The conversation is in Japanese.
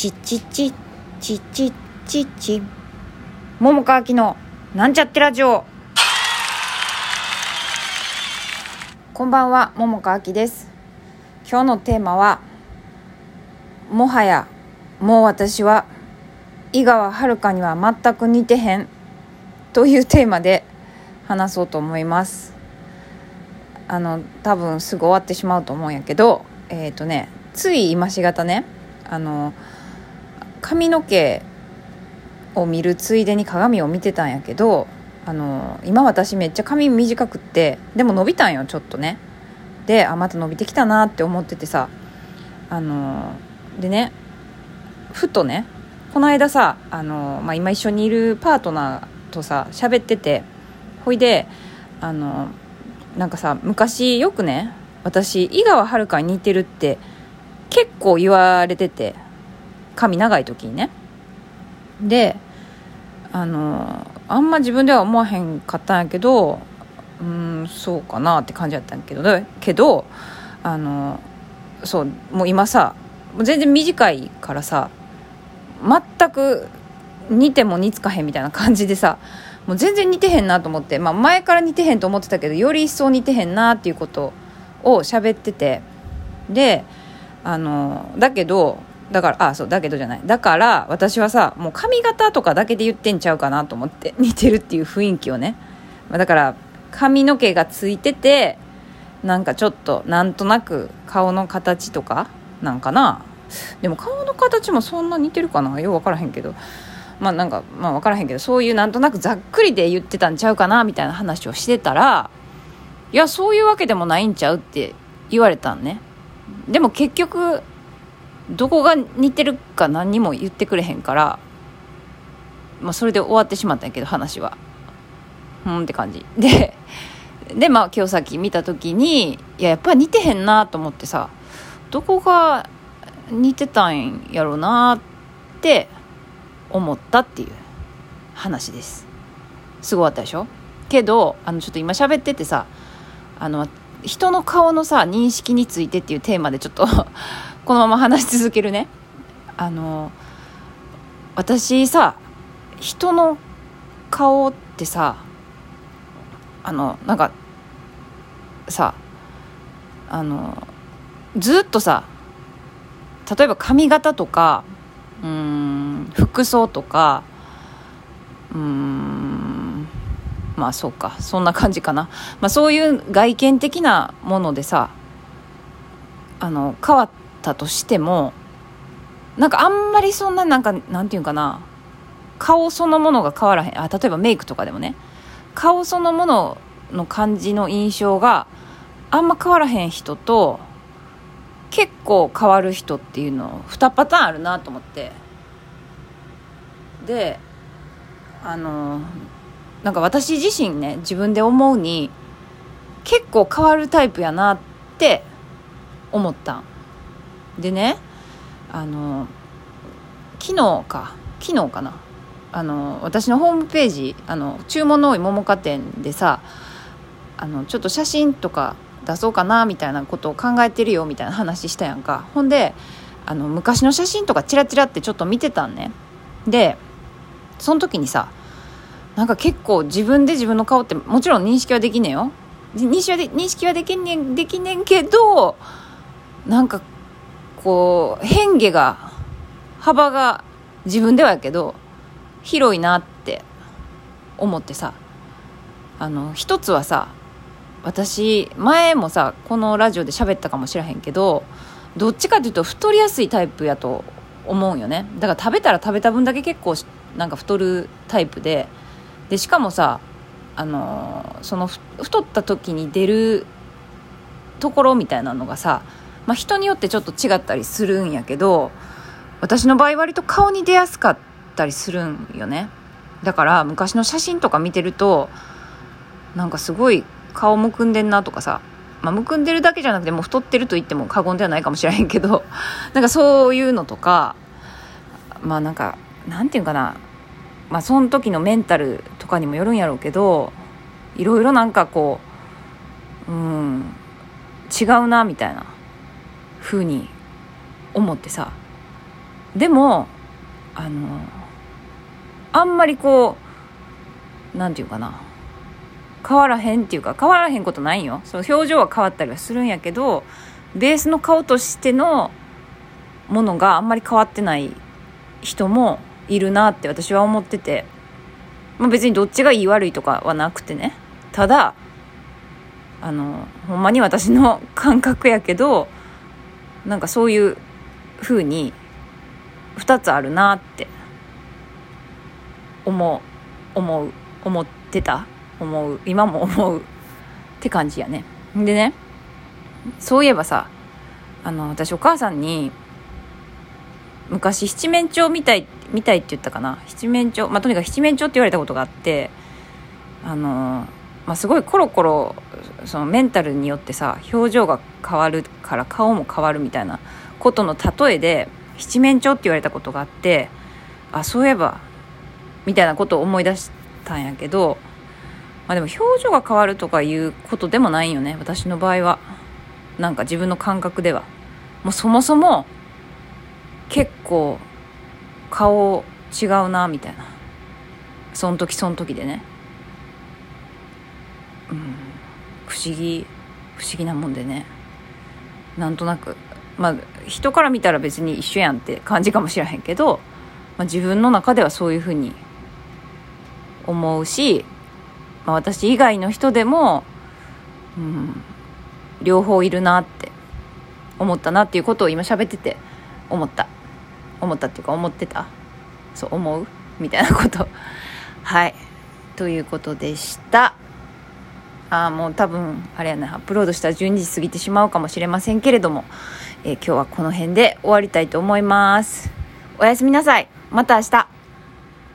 ちちちちちちち桃川きのなんちゃってラジオ。こんばんは桃川きです。今日のテーマはもはやもう私は井川遥には全く似てへんというテーマで話そうと思います。あの多分すぐ終わってしまうと思うんやけどえっ、ー、とねつい今しがたねあの髪の毛を見るついでに鏡を見てたんやけどあの今私めっちゃ髪短くってでも伸びたんよちょっとね。であまた伸びてきたなって思っててさ。あのでねふとねこの間さあの、まあ、今一緒にいるパートナーとさ喋っててほいであのなんかさ昔よくね私井川遥に似てるって結構言われてて。髪長い時にね。であのあんま自分では思わへんかったんやけどうんそうかなって感じやったんやけどけどあのそうもう今さもう全然短いからさ全く似ても似つかへんみたいな感じでさもう全然似てへんなと思って、まあ、前から似てへんと思ってたけどより一層似てへんなっていうことを喋っててであのだけどだからあそうだけどじゃない。だから私はさもう髪型とかだけで言ってんちゃうかなと思って 似てるっていう雰囲気をね、ま、だから髪の毛がついててなんかちょっとなんとなく顔の形とかなんかな。でも顔の形もそんな似てるかな。よう分からへんけど。まあなんかまあ分からへんけどそういうなんとなくざっくりで言ってたんちゃうかなみたいな話をしてたらいやそういうわけでもないんちゃうって言われたんね。でも結局どこが似てるか何にも言ってくれへんから、まあ、それで終わってしまったんやけど話は。うんって感じ。ででまあ今日さっき見た時にいややっぱり似てへんなと思ってさどこが似てたんやろうなって思ったっていう話です。すごかったでしょ？けどあのちょっと今喋っててさあの人の顔のさ認識についてっていうテーマでちょっと このまま話し続けるね。あの私さ人の顔ってさあのなんかさあのずっとさ例えば髪型とかうん服装とかうんまあそうか。そんな感じかな、まあ、そういう外見的なものでさあの変わったとしてもなんかあんまりそんななんかなんていうかな。顔そのものが変わらへん。あ例えばメイクとかでもね。顔そのものの感じの印象があんま変わらへん人と結構変わる人っていうの2パターンあるなと思って。であのなんか私自身ね自分で思うに結構変わるタイプやなって思った。でねあの昨日か昨日かな。あの私のホームページあの注文の多い桃花店でさあのちょっと写真とか出そうかなみたいなことを考えてるよみたいな話したやんか。ほんであの昔の写真とかチラチラってちょっと見てたんね。でその時にさなんか結構自分で自分の顔ってもちろん認識はできねえよ。認識はで認識はできんねんできねんけどなんかこう変化が幅が自分ではやけど広いなって思ってさ。あの一つはさ私前もさこのラジオで喋ったかもしれへんけどどっちかっていうと太りやすいタイプやと思うよね。だから食べたら食べた分だけ結構なんか太るタイプででしかもさあのその太った時に出るところみたいなのがさ、まあ、人によってちょっと違ったりするんやけど私の場合割と顔に出やすかったりするんよね。だから昔の写真とか見てるとなんかすごい顔むくんでんなとかさ、まあ、むくんでるだけじゃなくてもう太ってると言っても過言ではないかもしれへんけど なんかそういうのとかまあなんかなんていうかな。まあその時のメンタルかにもよるんやろうけどいろいろなんかこううん違うなみたいな風に思ってさ。でもあのあんまりこうなんていうかな。変わらへんっていうか変わらへんことないよ。そう表情は変わったりはするんやけどベースの顔としてのものがあんまり変わってない人もいるなって私は思ってて、まあ、別にどっちがいい悪いとかはなくてね。ただあのほんまに私の感覚やけどなんかそういう風に2つあるなって思う思う思ってた。思う今も思うって感じやね。でねそういえばさあの私お母さんに昔七面鳥みたいみたいって言ったかな？七面鳥まあとにかく七面鳥って言われたことがあってあのまあ、すごいコロコロそのメンタルによってさ表情が変わるから顔も変わるみたいなことの例えで七面鳥って言われたことがあってあそういえばみたいなことを思い出したんやけどまあでも表情が変わるとかいうことでもないよね私の場合は。なんか自分の感覚では。もうそもそも結構顔違うなみたいな。その時その時でね。うん。不思議不思議なもんでね。なんとなく。まあ人から見たら別に一緒やんって感じかもしれへんけど、まあ、自分の中ではそういうふうに思うしまあ、私以外の人でも、うん、両方いるなって思ったなっていうことを今喋ってて思った。思ったっていうか思ってた？そう思う？みたいなこと。はい。ということでした。ああもう多分あれやなアップロードしたら12時過ぎてしまうかもしれませんけれども、えー、今日はこの辺で終わりたいと思います。おやすみなさい。また明日。